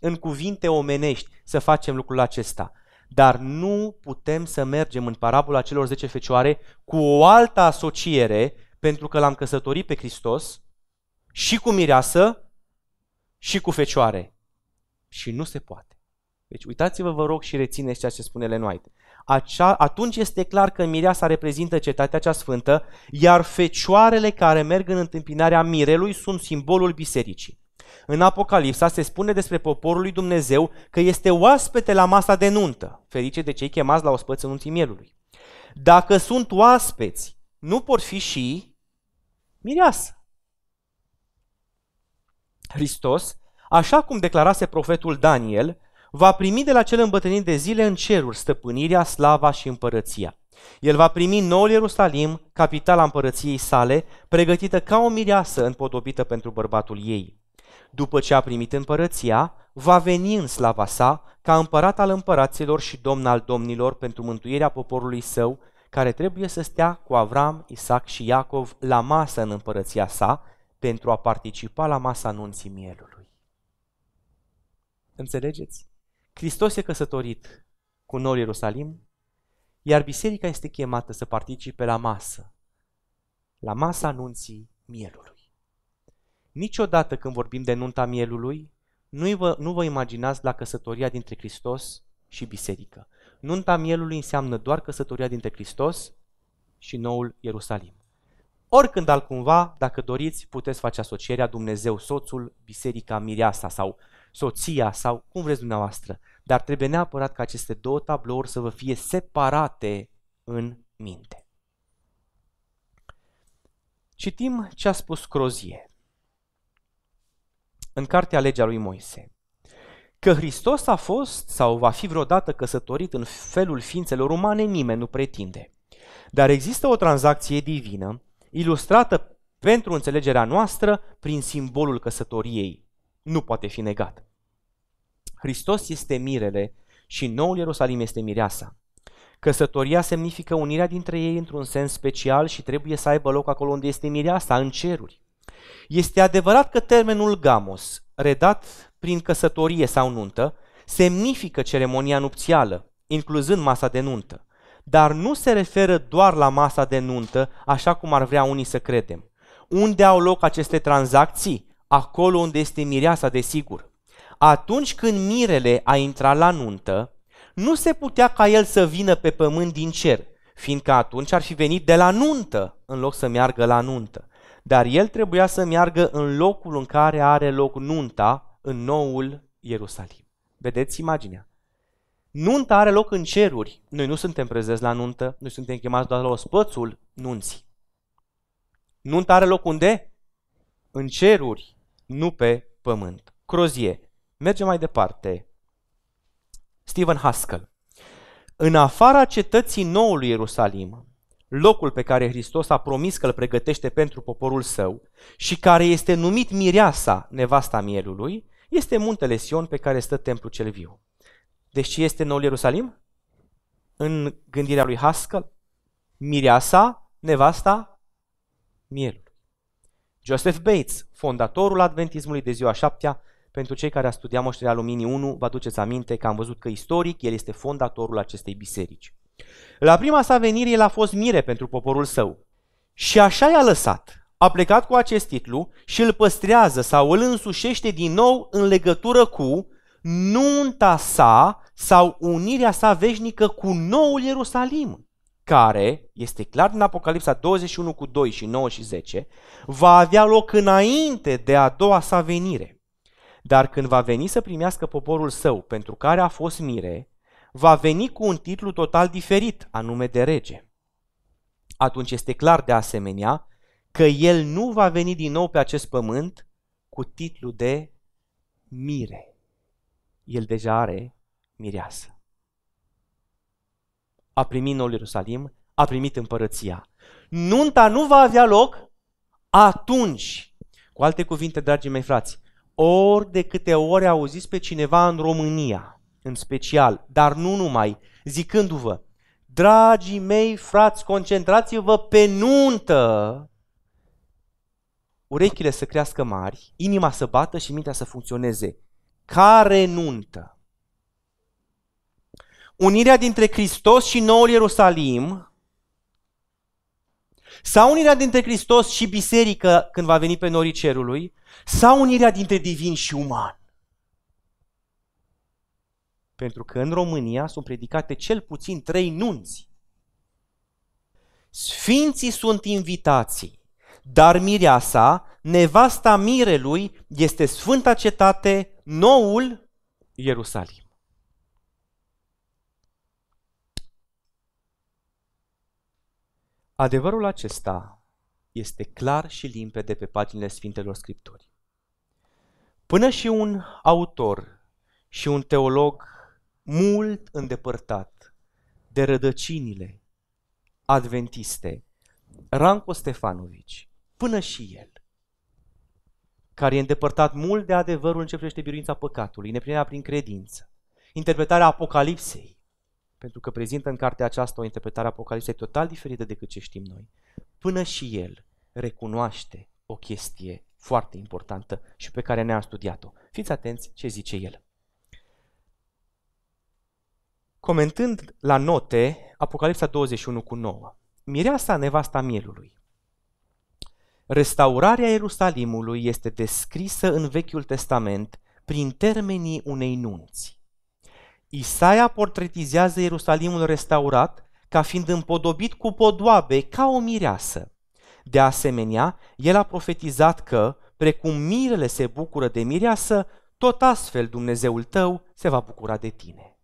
în cuvinte omenești, să facem lucrul acesta – dar nu putem să mergem în parabola celor 10 fecioare cu o altă asociere pentru că l-am căsătorit pe Hristos și cu mireasă și cu fecioare. Și nu se poate. Deci uitați-vă, vă rog, și rețineți ceea ce spune Lenoite. Acea, atunci este clar că mireasa reprezintă cetatea cea sfântă, iar fecioarele care merg în întâmpinarea mirelui sunt simbolul bisericii. În Apocalipsa se spune despre poporul lui Dumnezeu că este oaspete la masa de nuntă, ferice de cei chemați la ospăți în mielului. Dacă sunt oaspeți, nu pot fi și mireasă. Hristos, așa cum declarase profetul Daniel, va primi de la cel îmbătrânit de zile în ceruri stăpânirea, slava și împărăția. El va primi noul Ierusalim, capitala împărăției sale, pregătită ca o mireasă împodobită pentru bărbatul ei. După ce a primit împărăția, va veni în slava sa ca împărat al împăraților și domn al domnilor pentru mântuirea poporului său, care trebuie să stea cu Avram, Isaac și Iacov la masă în împărăția sa pentru a participa la masa anunții mielului. Înțelegeți? Hristos e căsătorit cu Nor Ierusalim, iar biserica este chemată să participe la masă, la masa anunții mielului. Niciodată când vorbim de nunta mielului, nu vă, nu vă imaginați la căsătoria dintre Hristos și biserică. Nunta mielului înseamnă doar căsătoria dintre Hristos și noul Ierusalim. Oricând altcumva, dacă doriți, puteți face asocierea Dumnezeu, soțul, biserica, mireasa sau soția sau cum vreți dumneavoastră. Dar trebuie neapărat ca aceste două tablouri să vă fie separate în minte. Citim ce a spus Crozie în cartea Legea lui Moise. Că Hristos a fost sau va fi vreodată căsătorit în felul ființelor umane, nimeni nu pretinde. Dar există o tranzacție divină, ilustrată pentru înțelegerea noastră prin simbolul căsătoriei. Nu poate fi negat. Hristos este mirele și noul Ierusalim este mireasa. Căsătoria semnifică unirea dintre ei într-un sens special și trebuie să aibă loc acolo unde este mireasa, în ceruri. Este adevărat că termenul gamos, redat prin căsătorie sau nuntă, semnifică ceremonia nupțială, incluzând masa de nuntă, dar nu se referă doar la masa de nuntă, așa cum ar vrea unii să credem. Unde au loc aceste tranzacții? Acolo unde este mireasa, desigur. Atunci când mirele a intrat la nuntă, nu se putea ca el să vină pe pământ din cer, fiindcă atunci ar fi venit de la nuntă, în loc să meargă la nuntă dar el trebuia să meargă în locul în care are loc nunta, în noul Ierusalim. Vedeți imaginea? Nunta are loc în ceruri. Noi nu suntem prezenți la nuntă, noi suntem chemați doar la ospățul nunții. Nunta are loc unde? În ceruri, nu pe pământ. Crozie. Mergem mai departe. Stephen Haskell. În afara cetății noului Ierusalim, locul pe care Hristos a promis că îl pregătește pentru poporul său și care este numit Mireasa, nevasta mielului, este muntele Sion pe care stă templul cel viu. Deci ce este noul Ierusalim? În gândirea lui Haskell, Mireasa, nevasta mielului. Joseph Bates, fondatorul adventismului de ziua șaptea, pentru cei care a studiat moștenirea luminii 1, vă aduceți aminte că am văzut că istoric el este fondatorul acestei biserici. La prima sa venire el a fost mire pentru poporul său. Și așa i-a lăsat. A plecat cu acest titlu și îl păstrează sau îl însușește din nou în legătură cu nunta sa sau unirea sa veșnică cu noul Ierusalim, care, este clar din Apocalipsa 21 cu 2 și 9 și 10, va avea loc înainte de a doua sa venire. Dar când va veni să primească poporul său pentru care a fost mire, va veni cu un titlu total diferit, anume de rege. Atunci este clar de asemenea că el nu va veni din nou pe acest pământ cu titlu de mire. El deja are mireasă. A primit noul Ierusalim, a primit împărăția. Nunta nu va avea loc atunci. Cu alte cuvinte, dragii mei frați, ori de câte ori auziți pe cineva în România în special, dar nu numai, zicându-vă, dragii mei frați, concentrați-vă pe nuntă, urechile să crească mari, inima să bată și mintea să funcționeze. Care nuntă? Unirea dintre Hristos și Noul Ierusalim sau unirea dintre Hristos și biserică când va veni pe norii cerului, sau unirea dintre divin și uman. Pentru că în România sunt predicate cel puțin trei nunți. Sfinții sunt invitații, dar mireasa, nevasta mirelui, este Sfânta Cetate, noul Ierusalim. Adevărul acesta este clar și limpede pe paginile Sfintelor Scripturi. Până și un autor și un teolog mult îndepărtat de rădăcinile adventiste, Ranco Stefanovici, până și el, care e îndepărtat mult de adevărul în ce privește biruința păcatului, neprinirea prin credință, interpretarea Apocalipsei, pentru că prezintă în cartea aceasta o interpretare a Apocalipsei total diferită decât ce știm noi, până și el recunoaște o chestie foarte importantă și pe care ne-am studiat-o. Fiți atenți ce zice el. Comentând la note Apocalipsa 21 cu 9, Mireasa nevasta mielului. Restaurarea Ierusalimului este descrisă în Vechiul Testament prin termenii unei nunți. Isaia portretizează Ierusalimul restaurat ca fiind împodobit cu podoabe ca o mireasă. De asemenea, el a profetizat că, precum mirele se bucură de mireasă, tot astfel Dumnezeul tău se va bucura de tine.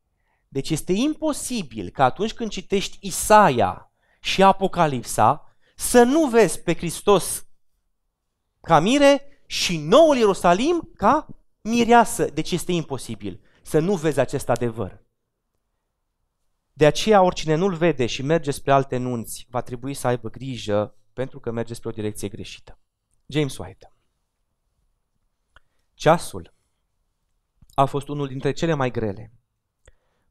Deci este imposibil că atunci când citești Isaia și Apocalipsa, să nu vezi pe Hristos ca mire și noul Ierusalim ca mireasă. Deci este imposibil să nu vezi acest adevăr. De aceea, oricine nu-l vede și merge spre alte nunți, va trebui să aibă grijă pentru că merge spre o direcție greșită. James White. Ceasul a fost unul dintre cele mai grele.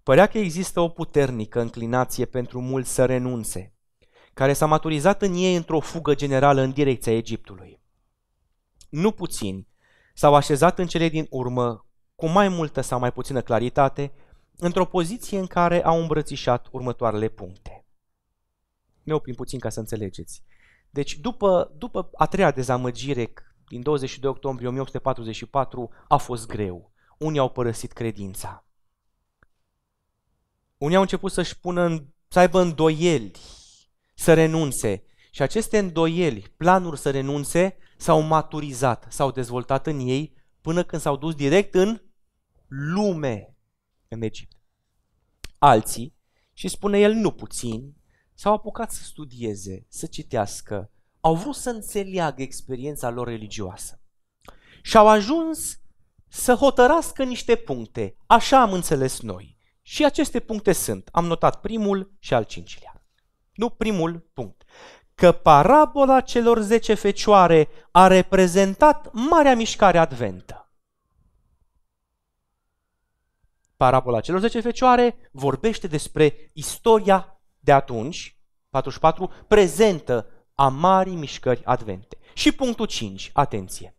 Părea că există o puternică înclinație pentru mulți să renunțe, care s-a maturizat în ei într-o fugă generală în direcția Egiptului. Nu puțini s-au așezat în cele din urmă cu mai multă sau mai puțină claritate, într-o poziție în care au îmbrățișat următoarele puncte. Ne oprim puțin ca să înțelegeți. Deci, după, după a treia dezamăgire din 22 octombrie 1844, a fost greu. Unii au părăsit credința. Unii au început să-și pună, în, să aibă îndoieli, să renunțe. Și aceste îndoieli, planuri să renunțe, s-au maturizat, s-au dezvoltat în ei până când s-au dus direct în lume, în Egipt. Alții, și spune el nu puțin, s-au apucat să studieze, să citească, au vrut să înțeleagă experiența lor religioasă. Și au ajuns să hotărască niște puncte. Așa am înțeles noi. Și aceste puncte sunt, am notat primul și al cincilea. Nu primul punct. Că parabola celor zece fecioare a reprezentat marea mișcare adventă. Parabola celor zece fecioare vorbește despre istoria de atunci, 44, prezentă a marii mișcări advente. Și punctul 5, atenție.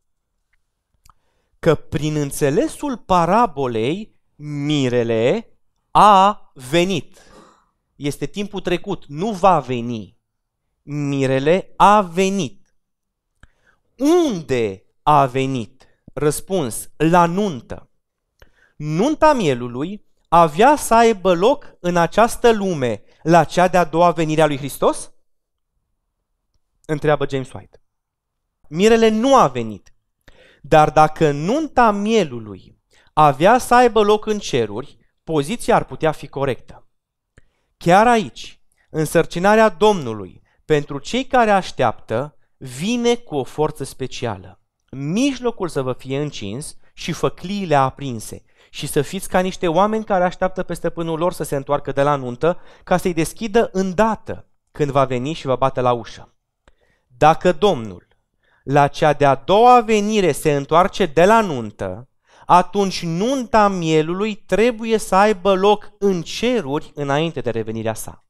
Că prin înțelesul parabolei, mirele a venit. Este timpul trecut, nu va veni. Mirele a venit. Unde a venit? Răspuns, la nuntă. Nunta mielului avea să aibă loc în această lume, la cea de-a doua venire a lui Hristos? Întreabă James White. Mirele nu a venit, dar dacă nunta mielului avea să aibă loc în ceruri, poziția ar putea fi corectă. Chiar aici, însărcinarea Domnului pentru cei care așteaptă vine cu o forță specială. Mijlocul să vă fie încins și făcliile aprinse și să fiți ca niște oameni care așteaptă pe stăpânul lor să se întoarcă de la nuntă ca să-i deschidă îndată când va veni și va bate la ușă. Dacă Domnul la cea de-a doua venire se întoarce de la nuntă, atunci nunta mielului trebuie să aibă loc în ceruri înainte de revenirea sa.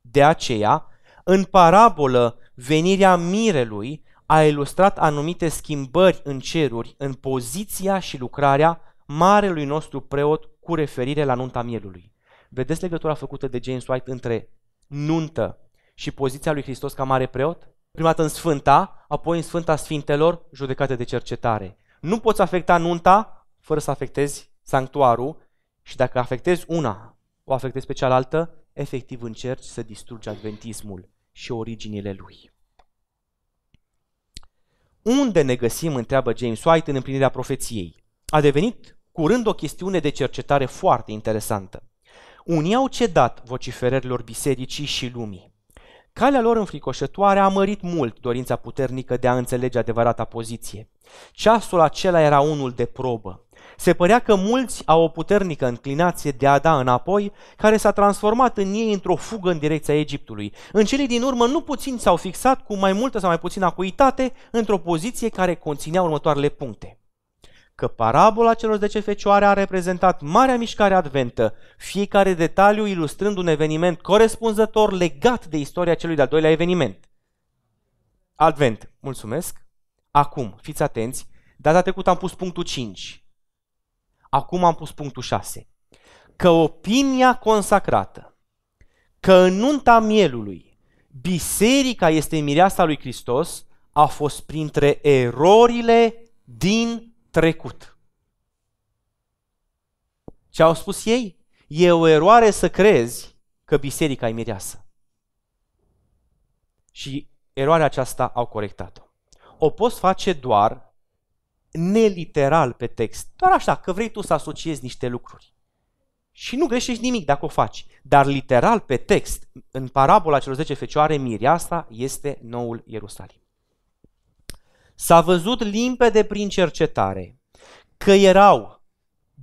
De aceea, în parabolă, venirea mirelui a ilustrat anumite schimbări în ceruri în poziția și lucrarea marelui nostru preot cu referire la nunta mielului. Vedeți legătura făcută de James White între nuntă și poziția lui Hristos ca mare preot? Prima dată în Sfânta, apoi în Sfânta Sfintelor, judecate de cercetare. Nu poți afecta nunta fără să afectezi sanctuarul și dacă afectezi una, o afectezi pe cealaltă, efectiv încerci să distrugi adventismul și originile lui. Unde ne găsim, întreabă James White, în împlinirea profeției? A devenit curând o chestiune de cercetare foarte interesantă. Unii au cedat vociferărilor bisericii și lumii. Calea lor înfricoșătoare a mărit mult dorința puternică de a înțelege adevărata poziție. Ceasul acela era unul de probă. Se părea că mulți au o puternică înclinație de a da înapoi, care s-a transformat în ei într-o fugă în direcția Egiptului. În cele din urmă, nu puțin s-au fixat cu mai multă sau mai puțină acuitate într-o poziție care conținea următoarele puncte. Că parabola celor zece fecioare a reprezentat marea mișcare adventă, fiecare detaliu ilustrând un eveniment corespunzător legat de istoria celui de-al doilea eveniment. Advent, mulțumesc. Acum, fiți atenți, data trecută am pus punctul 5. Acum am pus punctul 6. Că opinia consacrată, că în nunta mielului, biserica este mireasa lui Hristos, a fost printre erorile din trecut. Ce au spus ei? E o eroare să crezi că biserica e mireasă. Și eroarea aceasta au corectat-o. O poți face doar neliteral pe text. Doar așa, că vrei tu să asociezi niște lucruri. Și nu greșești nimic dacă o faci. Dar literal pe text, în parabola celor 10 fecioare, mireasa este noul Ierusalim. S-a văzut limpede prin cercetare că erau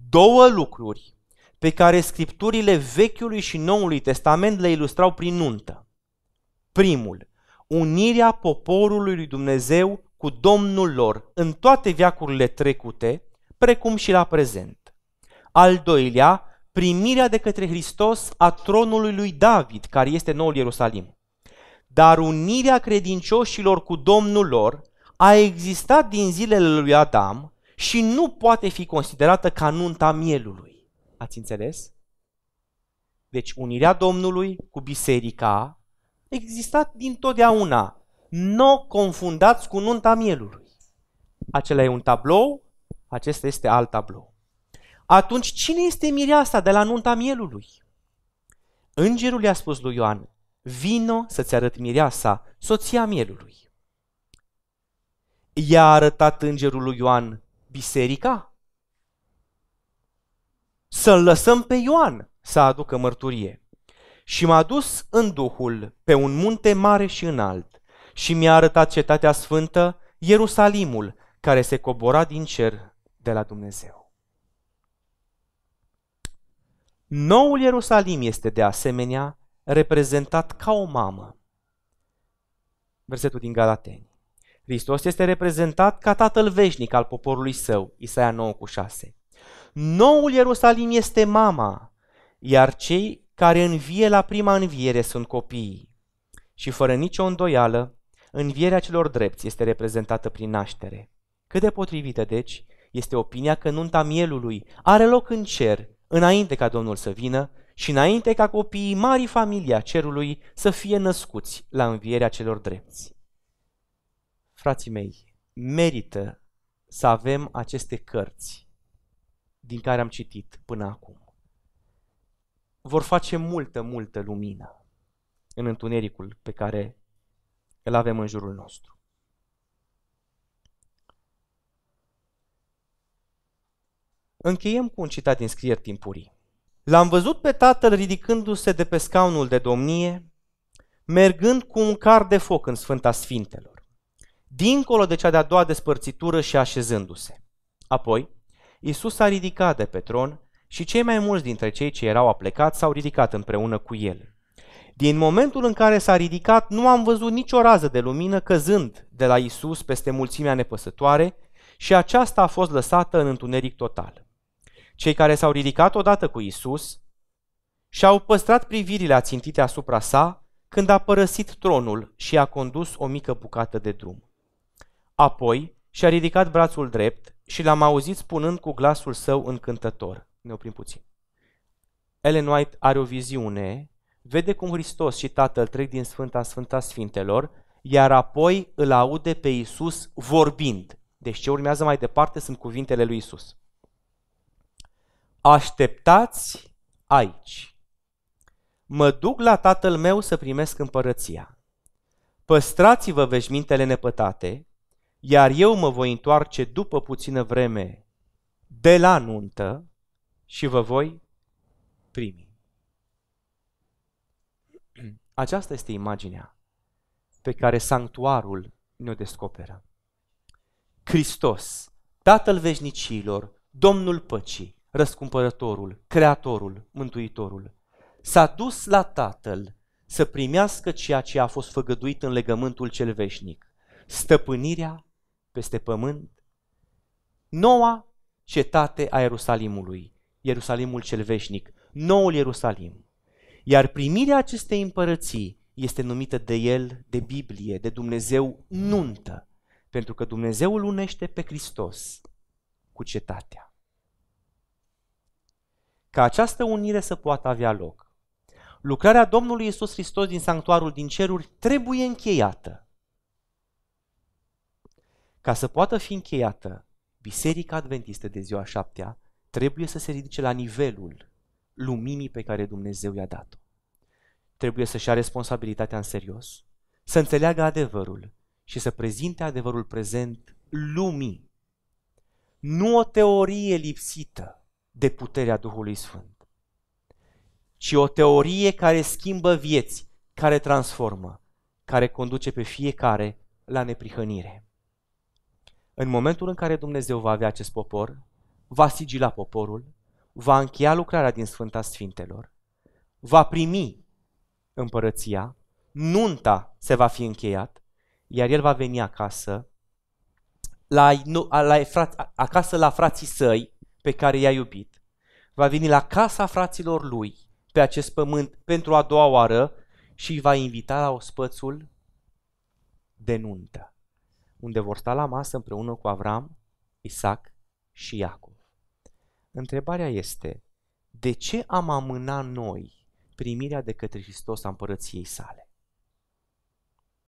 două lucruri pe care scripturile Vechiului și Noului Testament le ilustrau prin nuntă. Primul, unirea poporului lui Dumnezeu cu Domnul lor în toate viacurile trecute, precum și la prezent. Al doilea, primirea de către Hristos a tronului lui David, care este noul Ierusalim. Dar unirea credincioșilor cu Domnul lor a existat din zilele lui Adam și nu poate fi considerată ca nunta mielului. Ați înțeles? Deci unirea Domnului cu biserica a existat din totdeauna nu confundați cu nunta mielului. Acela e un tablou, acesta este alt tablou. Atunci, cine este mireasa de la nunta mielului? Îngerul i-a spus lui Ioan, vino să-ți arăt mireasa, soția mielului. I-a arătat îngerul lui Ioan biserica? Să-l lăsăm pe Ioan să aducă mărturie. Și m-a dus în Duhul pe un munte mare și înalt și mi-a arătat cetatea sfântă, Ierusalimul, care se cobora din cer de la Dumnezeu. Noul Ierusalim este de asemenea reprezentat ca o mamă. Versetul din Galateni. Hristos este reprezentat ca tatăl veșnic al poporului său, Isaia 9 cu 6. Noul Ierusalim este mama, iar cei care învie la prima înviere sunt copiii. Și fără nicio îndoială, Învierea celor drepți este reprezentată prin naștere. Cât de potrivită, deci, este opinia că nunta mielului are loc în cer, înainte ca Domnul să vină și înainte ca copiii marii familii a cerului să fie născuți la învierea celor drepți. Frații mei, merită să avem aceste cărți din care am citit până acum. Vor face multă, multă lumină în întunericul pe care îl avem în jurul nostru. Încheiem cu un citat din scrieri timpurii. L-am văzut pe tatăl ridicându-se de pe scaunul de domnie, mergând cu un car de foc în Sfânta Sfintelor, dincolo de cea de-a doua despărțitură și așezându-se. Apoi, Isus s-a ridicat de pe tron și cei mai mulți dintre cei ce erau aplecați s-au ridicat împreună cu el. Din momentul în care s-a ridicat, nu am văzut nicio rază de lumină căzând de la Isus peste mulțimea nepăsătoare și aceasta a fost lăsată în întuneric total. Cei care s-au ridicat odată cu Isus și-au păstrat privirile ațintite asupra sa când a părăsit tronul și a condus o mică bucată de drum. Apoi și-a ridicat brațul drept și l-am auzit spunând cu glasul său încântător. Ne oprim puțin. Ellen White are o viziune vede cum Hristos și Tatăl trec din Sfânta Sfânta Sfintelor, iar apoi îl aude pe Isus vorbind. Deci ce urmează mai departe sunt cuvintele lui Isus. Așteptați aici. Mă duc la tatăl meu să primesc împărăția. Păstrați-vă veșmintele nepătate, iar eu mă voi întoarce după puțină vreme de la nuntă și vă voi primi. Aceasta este imaginea pe care sanctuarul ne-o descoperă. Hristos, Tatăl veșnicilor, Domnul păcii, răscumpărătorul, creatorul, mântuitorul, s-a dus la Tatăl să primească ceea ce a fost făgăduit în legământul cel veșnic, stăpânirea peste pământ, noua cetate a Ierusalimului, Ierusalimul cel veșnic, noul Ierusalim. Iar primirea acestei împărății este numită de el, de Biblie, de Dumnezeu, nuntă, pentru că Dumnezeu îl unește pe Hristos cu cetatea. Ca această unire să poată avea loc, lucrarea Domnului Isus Hristos din sanctuarul din ceruri trebuie încheiată. Ca să poată fi încheiată, Biserica Adventistă de ziua șaptea trebuie să se ridice la nivelul luminii pe care Dumnezeu i-a dat-o. Trebuie să-și ia responsabilitatea în serios, să înțeleagă adevărul și să prezinte adevărul prezent lumii. Nu o teorie lipsită de puterea Duhului Sfânt, ci o teorie care schimbă vieți, care transformă, care conduce pe fiecare la neprihănire. În momentul în care Dumnezeu va avea acest popor, va sigila poporul, va încheia lucrarea din Sfânta Sfintelor, va primi împărăția, nunta se va fi încheiat, iar el va veni acasă, la, la, acasă la frații săi pe care i-a iubit. Va veni la casa fraților lui pe acest pământ pentru a doua oară și îi va invita la ospățul de nuntă, unde vor sta la masă împreună cu Avram, Isaac și Iacov. Întrebarea este, de ce am amânat noi primirea de către Hristos a împărăției sale?